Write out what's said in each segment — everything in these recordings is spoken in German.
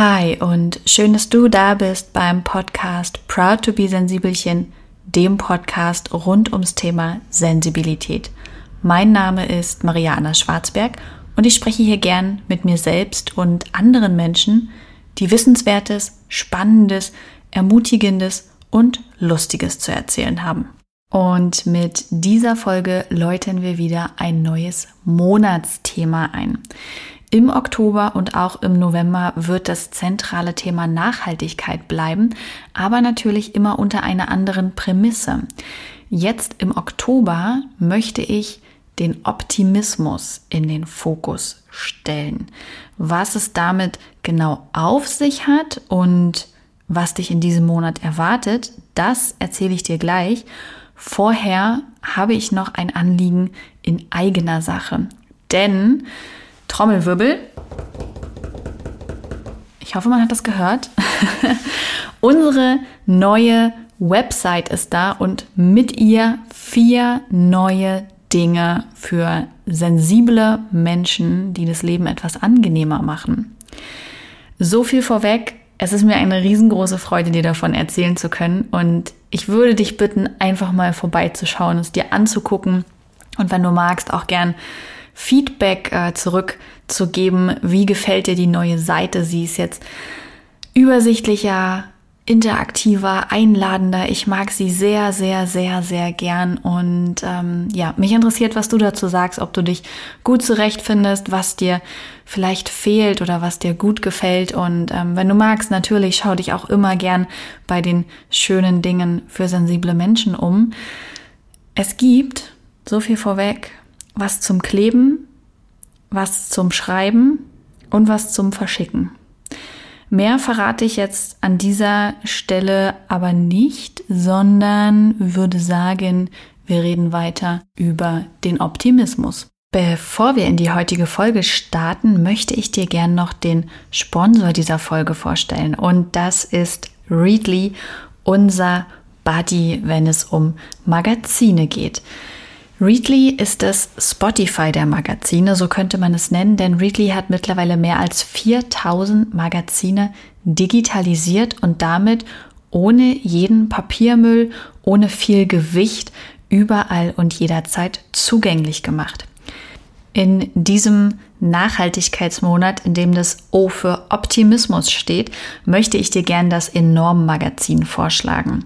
Hi und schön, dass du da bist beim Podcast Proud to be Sensibelchen, dem Podcast rund ums Thema Sensibilität. Mein Name ist Maria Anna Schwarzberg und ich spreche hier gern mit mir selbst und anderen Menschen, die Wissenswertes, Spannendes, Ermutigendes und Lustiges zu erzählen haben. Und mit dieser Folge läuten wir wieder ein neues Monatsthema ein. Im Oktober und auch im November wird das zentrale Thema Nachhaltigkeit bleiben, aber natürlich immer unter einer anderen Prämisse. Jetzt im Oktober möchte ich den Optimismus in den Fokus stellen. Was es damit genau auf sich hat und was dich in diesem Monat erwartet, das erzähle ich dir gleich. Vorher habe ich noch ein Anliegen in eigener Sache. Denn Trommelwirbel. Ich hoffe, man hat das gehört. Unsere neue Website ist da und mit ihr vier neue Dinge für sensible Menschen, die das Leben etwas angenehmer machen. So viel vorweg. Es ist mir eine riesengroße Freude, dir davon erzählen zu können. Und ich würde dich bitten, einfach mal vorbeizuschauen, es dir anzugucken. Und wenn du magst, auch gern Feedback äh, zurückzugeben. Wie gefällt dir die neue Seite? Sie ist jetzt übersichtlicher, interaktiver, einladender. Ich mag sie sehr, sehr, sehr, sehr gern. Und ähm, ja, mich interessiert, was du dazu sagst, ob du dich gut zurechtfindest, was dir vielleicht fehlt oder was dir gut gefällt. Und ähm, wenn du magst, natürlich schau dich auch immer gern bei den schönen Dingen für sensible Menschen um. Es gibt, so viel vorweg, was zum Kleben, was zum Schreiben und was zum Verschicken. Mehr verrate ich jetzt an dieser Stelle aber nicht, sondern würde sagen, wir reden weiter über den Optimismus. Bevor wir in die heutige Folge starten, möchte ich dir gern noch den Sponsor dieser Folge vorstellen. Und das ist Readly, unser Buddy, wenn es um Magazine geht. Readly ist das Spotify der Magazine, so könnte man es nennen, denn Readly hat mittlerweile mehr als 4000 Magazine digitalisiert und damit ohne jeden Papiermüll, ohne viel Gewicht überall und jederzeit zugänglich gemacht. In diesem Nachhaltigkeitsmonat, in dem das O für Optimismus steht, möchte ich dir gern das Enorm Magazin vorschlagen.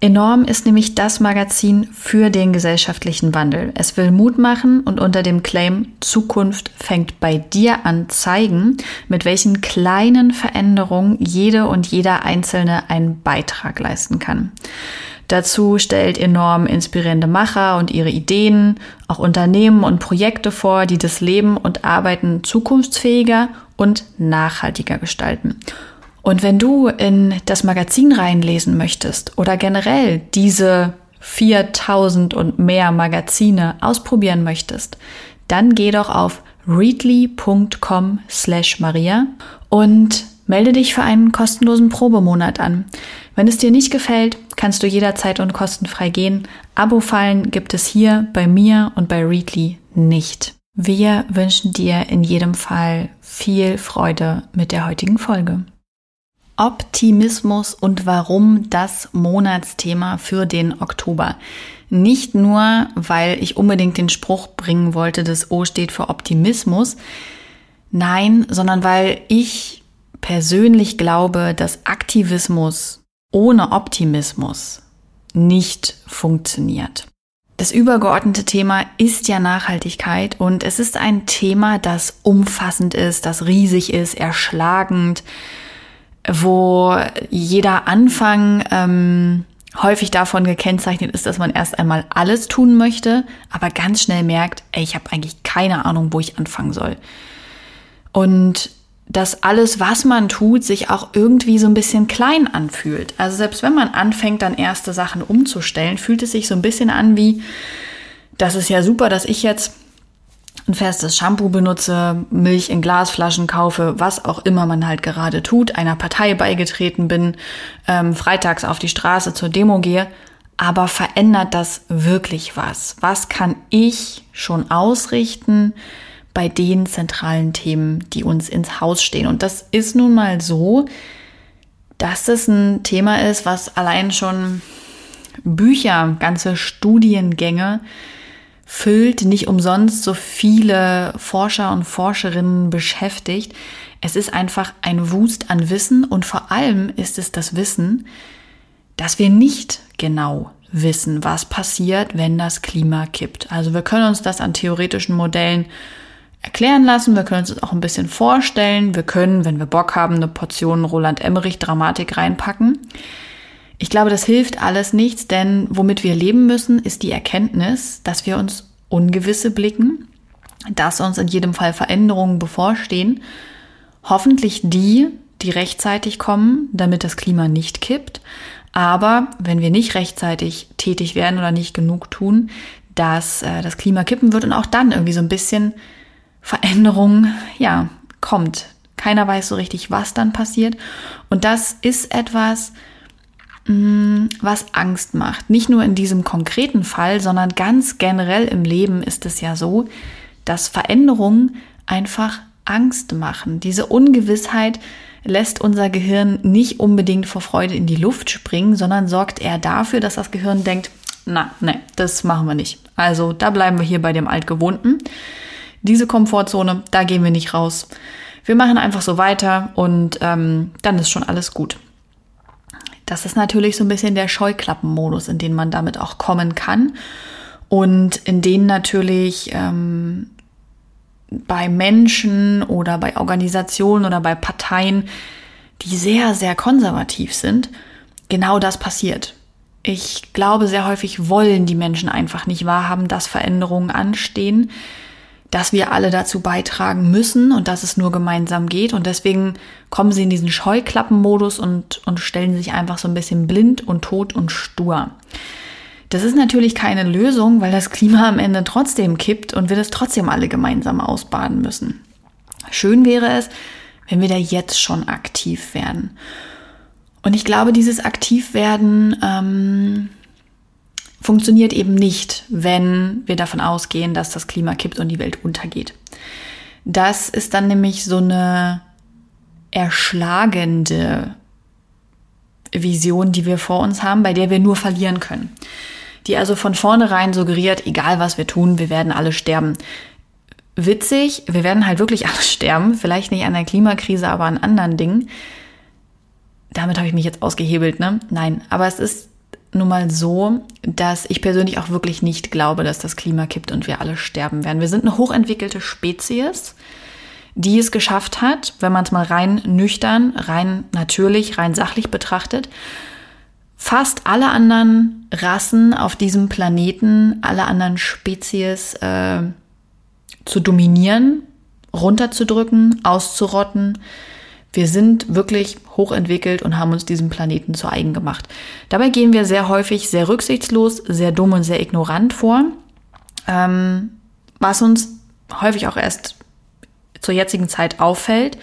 Enorm ist nämlich das Magazin für den gesellschaftlichen Wandel. Es will Mut machen und unter dem Claim Zukunft fängt bei dir an zeigen, mit welchen kleinen Veränderungen jede und jeder Einzelne einen Beitrag leisten kann. Dazu stellt enorm inspirierende Macher und ihre Ideen, auch Unternehmen und Projekte vor, die das Leben und Arbeiten zukunftsfähiger und nachhaltiger gestalten. Und wenn du in das Magazin reinlesen möchtest oder generell diese 4000 und mehr Magazine ausprobieren möchtest, dann geh doch auf readly.com slash Maria und melde dich für einen kostenlosen Probemonat an. Wenn es dir nicht gefällt, kannst du jederzeit und kostenfrei gehen. Abo-Fallen gibt es hier bei mir und bei Readly nicht. Wir wünschen dir in jedem Fall viel Freude mit der heutigen Folge. Optimismus und warum das Monatsthema für den Oktober. Nicht nur, weil ich unbedingt den Spruch bringen wollte, das O steht für Optimismus. Nein, sondern weil ich persönlich glaube, dass Aktivismus ohne Optimismus nicht funktioniert. Das übergeordnete Thema ist ja Nachhaltigkeit und es ist ein Thema, das umfassend ist, das riesig ist, erschlagend, wo jeder Anfang ähm, häufig davon gekennzeichnet ist, dass man erst einmal alles tun möchte, aber ganz schnell merkt, ey, ich habe eigentlich keine Ahnung, wo ich anfangen soll. Und dass alles, was man tut, sich auch irgendwie so ein bisschen klein anfühlt. Also selbst wenn man anfängt, dann erste Sachen umzustellen, fühlt es sich so ein bisschen an wie, das ist ja super, dass ich jetzt ein festes Shampoo benutze, Milch in Glasflaschen kaufe, was auch immer man halt gerade tut, einer Partei beigetreten bin, ähm, freitags auf die Straße zur Demo gehe. Aber verändert das wirklich was? Was kann ich schon ausrichten bei den zentralen Themen, die uns ins Haus stehen. Und das ist nun mal so, dass es ein Thema ist, was allein schon Bücher, ganze Studiengänge füllt, nicht umsonst so viele Forscher und Forscherinnen beschäftigt. Es ist einfach ein Wust an Wissen und vor allem ist es das Wissen, dass wir nicht genau wissen, was passiert, wenn das Klima kippt. Also wir können uns das an theoretischen Modellen erklären lassen, wir können uns das auch ein bisschen vorstellen, wir können, wenn wir Bock haben, eine Portion Roland Emmerich Dramatik reinpacken. Ich glaube, das hilft alles nichts, denn womit wir leben müssen, ist die Erkenntnis, dass wir uns Ungewisse blicken, dass uns in jedem Fall Veränderungen bevorstehen, hoffentlich die, die rechtzeitig kommen, damit das Klima nicht kippt, aber wenn wir nicht rechtzeitig tätig werden oder nicht genug tun, dass äh, das Klima kippen wird und auch dann irgendwie so ein bisschen Veränderung, ja, kommt. Keiner weiß so richtig, was dann passiert. Und das ist etwas, was Angst macht. Nicht nur in diesem konkreten Fall, sondern ganz generell im Leben ist es ja so, dass Veränderungen einfach Angst machen. Diese Ungewissheit, lässt unser Gehirn nicht unbedingt vor Freude in die Luft springen, sondern sorgt eher dafür, dass das Gehirn denkt, na, ne, das machen wir nicht. Also da bleiben wir hier bei dem Altgewohnten. Diese Komfortzone, da gehen wir nicht raus. Wir machen einfach so weiter und ähm, dann ist schon alles gut. Das ist natürlich so ein bisschen der Scheuklappenmodus, in den man damit auch kommen kann und in den natürlich ähm, bei Menschen oder bei Organisationen oder bei Parteien, die sehr, sehr konservativ sind, genau das passiert. Ich glaube, sehr häufig wollen die Menschen einfach nicht wahrhaben, dass Veränderungen anstehen, dass wir alle dazu beitragen müssen und dass es nur gemeinsam geht. Und deswegen kommen sie in diesen Scheuklappenmodus und, und stellen sich einfach so ein bisschen blind und tot und stur. Das ist natürlich keine Lösung, weil das Klima am Ende trotzdem kippt und wir das trotzdem alle gemeinsam ausbaden müssen. Schön wäre es, wenn wir da jetzt schon aktiv werden. Und ich glaube, dieses Aktivwerden ähm, funktioniert eben nicht, wenn wir davon ausgehen, dass das Klima kippt und die Welt untergeht. Das ist dann nämlich so eine erschlagende Vision, die wir vor uns haben, bei der wir nur verlieren können die also von vornherein suggeriert, egal was wir tun, wir werden alle sterben. Witzig, wir werden halt wirklich alle sterben, vielleicht nicht an der Klimakrise, aber an anderen Dingen. Damit habe ich mich jetzt ausgehebelt, ne? Nein, aber es ist nun mal so, dass ich persönlich auch wirklich nicht glaube, dass das Klima kippt und wir alle sterben werden. Wir sind eine hochentwickelte Spezies, die es geschafft hat, wenn man es mal rein nüchtern, rein natürlich, rein sachlich betrachtet, fast alle anderen Rassen auf diesem Planeten, alle anderen Spezies äh, zu dominieren, runterzudrücken, auszurotten. Wir sind wirklich hochentwickelt und haben uns diesen Planeten zu eigen gemacht. Dabei gehen wir sehr häufig sehr rücksichtslos, sehr dumm und sehr ignorant vor, ähm, was uns häufig auch erst zur jetzigen Zeit auffällt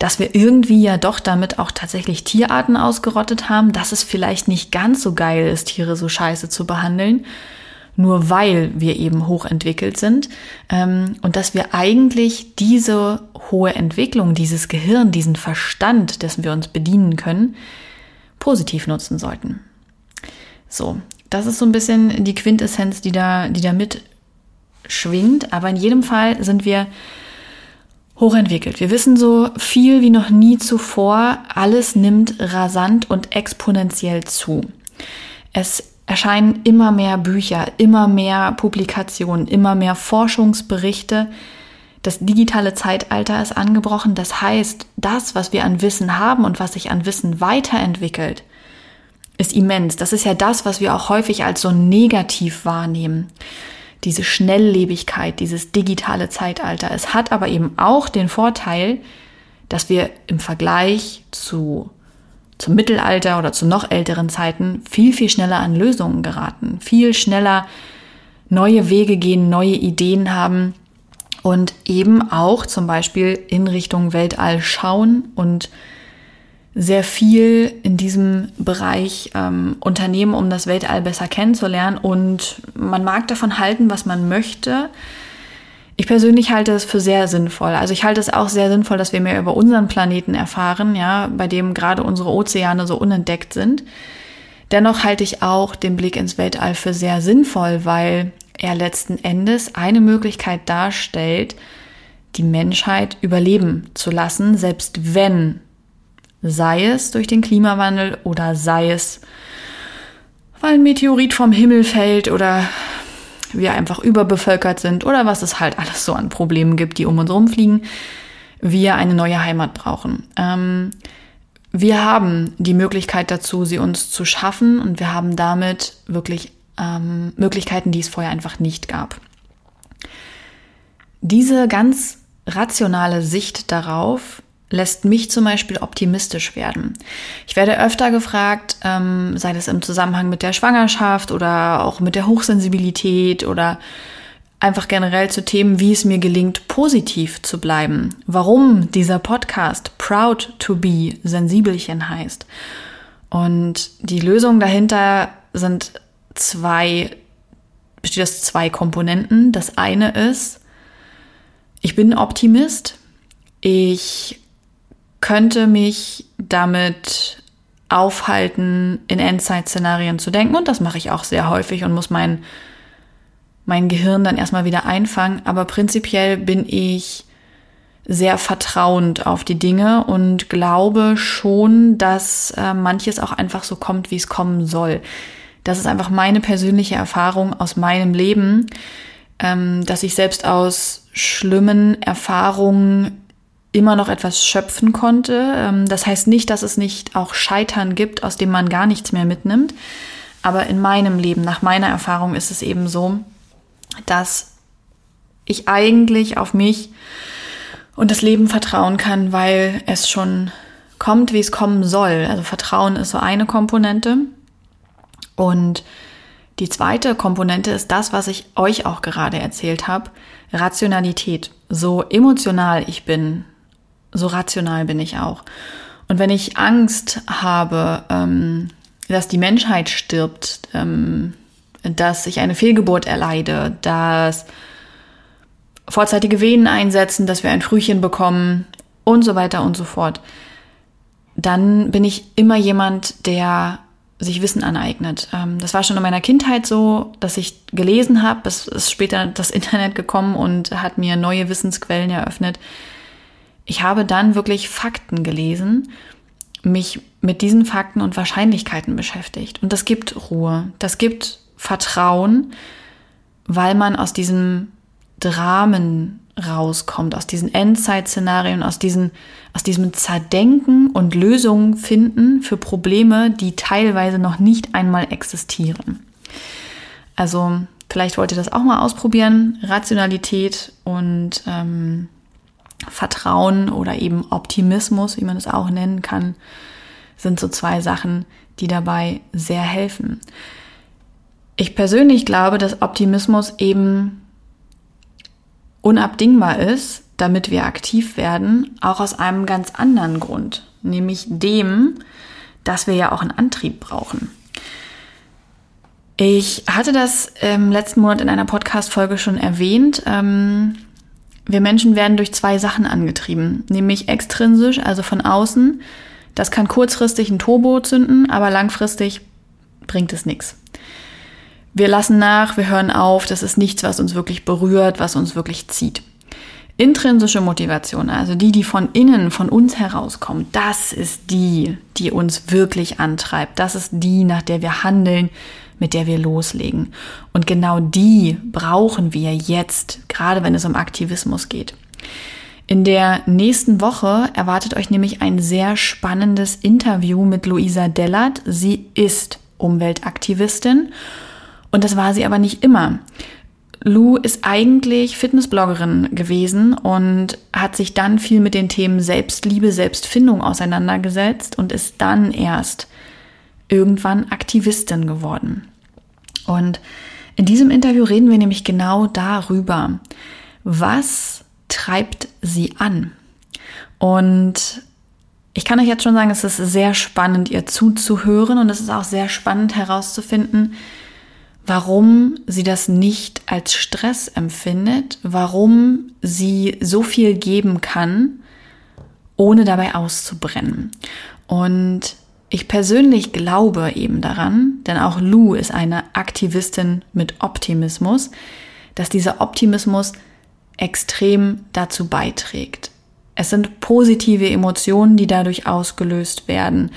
dass wir irgendwie ja doch damit auch tatsächlich Tierarten ausgerottet haben, dass es vielleicht nicht ganz so geil ist, Tiere so scheiße zu behandeln, nur weil wir eben hochentwickelt sind ähm, und dass wir eigentlich diese hohe Entwicklung, dieses Gehirn, diesen Verstand, dessen wir uns bedienen können, positiv nutzen sollten. So, das ist so ein bisschen die Quintessenz, die da, die da mitschwingt. Aber in jedem Fall sind wir hochentwickelt. Wir wissen so viel wie noch nie zuvor. Alles nimmt rasant und exponentiell zu. Es erscheinen immer mehr Bücher, immer mehr Publikationen, immer mehr Forschungsberichte. Das digitale Zeitalter ist angebrochen. Das heißt, das, was wir an Wissen haben und was sich an Wissen weiterentwickelt, ist immens. Das ist ja das, was wir auch häufig als so negativ wahrnehmen diese Schnelllebigkeit, dieses digitale Zeitalter. Es hat aber eben auch den Vorteil, dass wir im Vergleich zu zum Mittelalter oder zu noch älteren Zeiten viel, viel schneller an Lösungen geraten, viel schneller neue Wege gehen, neue Ideen haben und eben auch zum Beispiel in Richtung Weltall schauen und sehr viel in diesem Bereich ähm, unternehmen, um das Weltall besser kennenzulernen. Und man mag davon halten, was man möchte. Ich persönlich halte es für sehr sinnvoll. Also ich halte es auch sehr sinnvoll, dass wir mehr über unseren Planeten erfahren, ja, bei dem gerade unsere Ozeane so unentdeckt sind. Dennoch halte ich auch den Blick ins Weltall für sehr sinnvoll, weil er letzten Endes eine Möglichkeit darstellt, die Menschheit überleben zu lassen, selbst wenn, sei es durch den Klimawandel oder sei es, weil ein Meteorit vom Himmel fällt oder wir einfach überbevölkert sind oder was es halt alles so an Problemen gibt, die um uns rumfliegen, wir eine neue Heimat brauchen. Ähm, wir haben die Möglichkeit dazu, sie uns zu schaffen und wir haben damit wirklich ähm, Möglichkeiten, die es vorher einfach nicht gab. Diese ganz rationale Sicht darauf lässt mich zum Beispiel optimistisch werden. Ich werde öfter gefragt, ähm, sei das im Zusammenhang mit der Schwangerschaft oder auch mit der Hochsensibilität oder einfach generell zu Themen, wie es mir gelingt, positiv zu bleiben. Warum dieser Podcast Proud to be Sensibelchen heißt. Und die Lösung dahinter sind zwei, besteht aus zwei Komponenten. Das eine ist, ich bin Optimist. Ich könnte mich damit aufhalten, in Endzeit-Szenarien zu denken. Und das mache ich auch sehr häufig und muss mein mein Gehirn dann erstmal wieder einfangen. Aber prinzipiell bin ich sehr vertrauend auf die Dinge und glaube schon, dass äh, manches auch einfach so kommt, wie es kommen soll. Das ist einfach meine persönliche Erfahrung aus meinem Leben, ähm, dass ich selbst aus schlimmen Erfahrungen immer noch etwas schöpfen konnte. Ähm, das heißt nicht, dass es nicht auch Scheitern gibt, aus dem man gar nichts mehr mitnimmt. Aber in meinem Leben, nach meiner Erfahrung, ist es eben so, dass ich eigentlich auf mich und das Leben vertrauen kann, weil es schon kommt, wie es kommen soll. Also Vertrauen ist so eine Komponente. Und die zweite Komponente ist das, was ich euch auch gerade erzählt habe. Rationalität. So emotional ich bin, so rational bin ich auch. Und wenn ich Angst habe, ähm, dass die Menschheit stirbt, ähm, dass ich eine Fehlgeburt erleide, dass vorzeitige Venen einsetzen, dass wir ein Frühchen bekommen und so weiter und so fort, dann bin ich immer jemand, der sich Wissen aneignet. Ähm, das war schon in meiner Kindheit so, dass ich gelesen habe. Es ist später das Internet gekommen und hat mir neue Wissensquellen eröffnet. Ich habe dann wirklich Fakten gelesen, mich mit diesen Fakten und Wahrscheinlichkeiten beschäftigt. Und das gibt Ruhe. Das gibt Vertrauen, weil man aus diesem Dramen rauskommt, aus diesen Endzeit-Szenarien, aus, diesen, aus diesem Zerdenken und Lösungen finden für Probleme, die teilweise noch nicht einmal existieren. Also vielleicht wollt ihr das auch mal ausprobieren. Rationalität und ähm, Vertrauen oder eben Optimismus, wie man es auch nennen kann, sind so zwei Sachen, die dabei sehr helfen. Ich persönlich glaube, dass Optimismus eben unabdingbar ist, damit wir aktiv werden, auch aus einem ganz anderen Grund, nämlich dem, dass wir ja auch einen Antrieb brauchen. Ich hatte das im letzten Monat in einer Podcast-Folge schon erwähnt. Ähm, wir Menschen werden durch zwei Sachen angetrieben, nämlich extrinsisch, also von außen. Das kann kurzfristig ein Turbo zünden, aber langfristig bringt es nichts wir lassen nach, wir hören auf, das ist nichts, was uns wirklich berührt, was uns wirklich zieht. Intrinsische Motivation, also die, die von innen, von uns herauskommt, das ist die, die uns wirklich antreibt. Das ist die, nach der wir handeln, mit der wir loslegen. Und genau die brauchen wir jetzt, gerade wenn es um Aktivismus geht. In der nächsten Woche erwartet euch nämlich ein sehr spannendes Interview mit Luisa Dellert. Sie ist Umweltaktivistin und das war sie aber nicht immer. Lou ist eigentlich Fitnessbloggerin gewesen und hat sich dann viel mit den Themen Selbstliebe, Selbstfindung auseinandergesetzt und ist dann erst irgendwann Aktivistin geworden. Und in diesem Interview reden wir nämlich genau darüber, was treibt sie an. Und ich kann euch jetzt schon sagen, es ist sehr spannend, ihr zuzuhören und es ist auch sehr spannend herauszufinden, warum sie das nicht als Stress empfindet, warum sie so viel geben kann, ohne dabei auszubrennen. Und ich persönlich glaube eben daran, denn auch Lou ist eine Aktivistin mit Optimismus, dass dieser Optimismus extrem dazu beiträgt. Es sind positive Emotionen, die dadurch ausgelöst werden.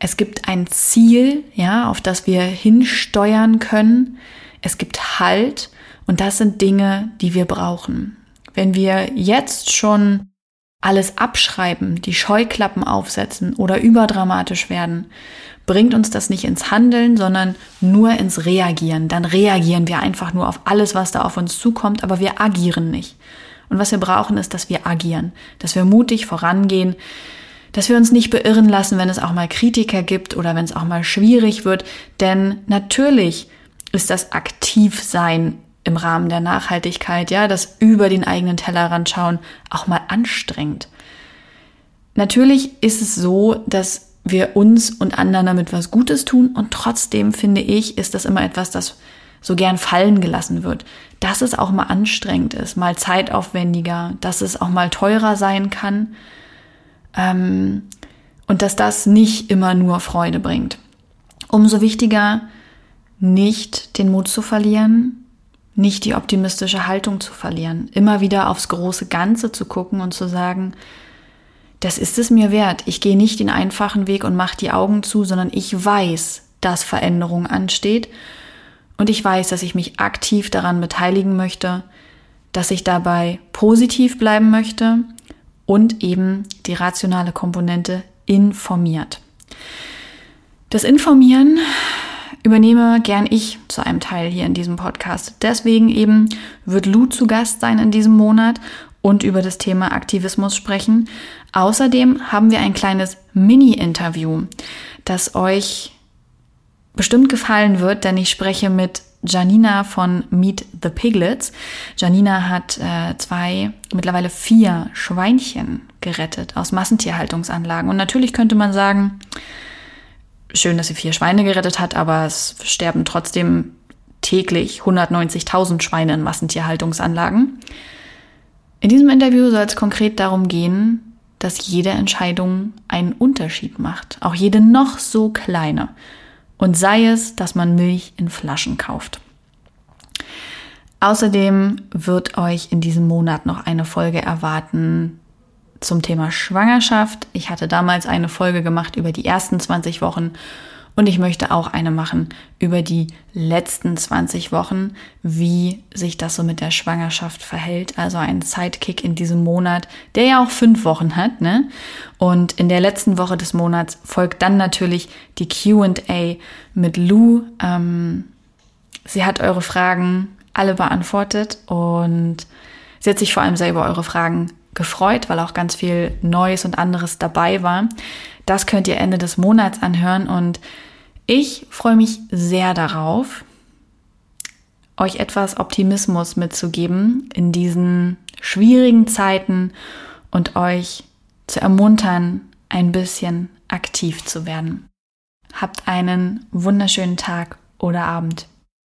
Es gibt ein Ziel, ja, auf das wir hinsteuern können. Es gibt Halt und das sind Dinge, die wir brauchen. Wenn wir jetzt schon alles abschreiben, die Scheuklappen aufsetzen oder überdramatisch werden, bringt uns das nicht ins Handeln, sondern nur ins Reagieren. Dann reagieren wir einfach nur auf alles, was da auf uns zukommt, aber wir agieren nicht. Und was wir brauchen, ist, dass wir agieren, dass wir mutig vorangehen, dass wir uns nicht beirren lassen, wenn es auch mal Kritiker gibt oder wenn es auch mal schwierig wird. Denn natürlich ist das Aktivsein im Rahmen der Nachhaltigkeit, ja, das über den eigenen Tellerrand schauen, auch mal anstrengend. Natürlich ist es so, dass wir uns und anderen damit was Gutes tun und trotzdem finde ich, ist das immer etwas, das so gern fallen gelassen wird. Dass es auch mal anstrengend ist, mal zeitaufwendiger, dass es auch mal teurer sein kann ähm, und dass das nicht immer nur Freude bringt. Umso wichtiger, nicht den Mut zu verlieren, nicht die optimistische Haltung zu verlieren, immer wieder aufs große Ganze zu gucken und zu sagen, das ist es mir wert. Ich gehe nicht den einfachen Weg und mache die Augen zu, sondern ich weiß, dass Veränderung ansteht und ich weiß, dass ich mich aktiv daran beteiligen möchte, dass ich dabei positiv bleiben möchte und eben die rationale Komponente informiert. Das Informieren übernehme gern ich zu einem Teil hier in diesem Podcast. Deswegen eben wird Lou zu Gast sein in diesem Monat und über das Thema Aktivismus sprechen. Außerdem haben wir ein kleines Mini-Interview, das euch bestimmt gefallen wird, denn ich spreche mit Janina von Meet the Piglets. Janina hat äh, zwei, mittlerweile vier Schweinchen gerettet aus Massentierhaltungsanlagen. Und natürlich könnte man sagen, schön, dass sie vier Schweine gerettet hat, aber es sterben trotzdem täglich 190.000 Schweine in Massentierhaltungsanlagen. In diesem Interview soll es konkret darum gehen, dass jede Entscheidung einen Unterschied macht, auch jede noch so kleine und sei es, dass man Milch in Flaschen kauft. Außerdem wird euch in diesem Monat noch eine Folge erwarten zum Thema Schwangerschaft. Ich hatte damals eine Folge gemacht über die ersten 20 Wochen und ich möchte auch eine machen über die letzten 20 Wochen, wie sich das so mit der Schwangerschaft verhält. Also ein Sidekick in diesem Monat, der ja auch fünf Wochen hat. Ne? Und in der letzten Woche des Monats folgt dann natürlich die QA mit Lou. Ähm, sie hat eure Fragen alle beantwortet und sie hat sich vor allem sehr über eure Fragen gefreut, weil auch ganz viel Neues und anderes dabei war. Das könnt ihr Ende des Monats anhören und ich freue mich sehr darauf, euch etwas Optimismus mitzugeben in diesen schwierigen Zeiten und euch zu ermuntern, ein bisschen aktiv zu werden. Habt einen wunderschönen Tag oder Abend.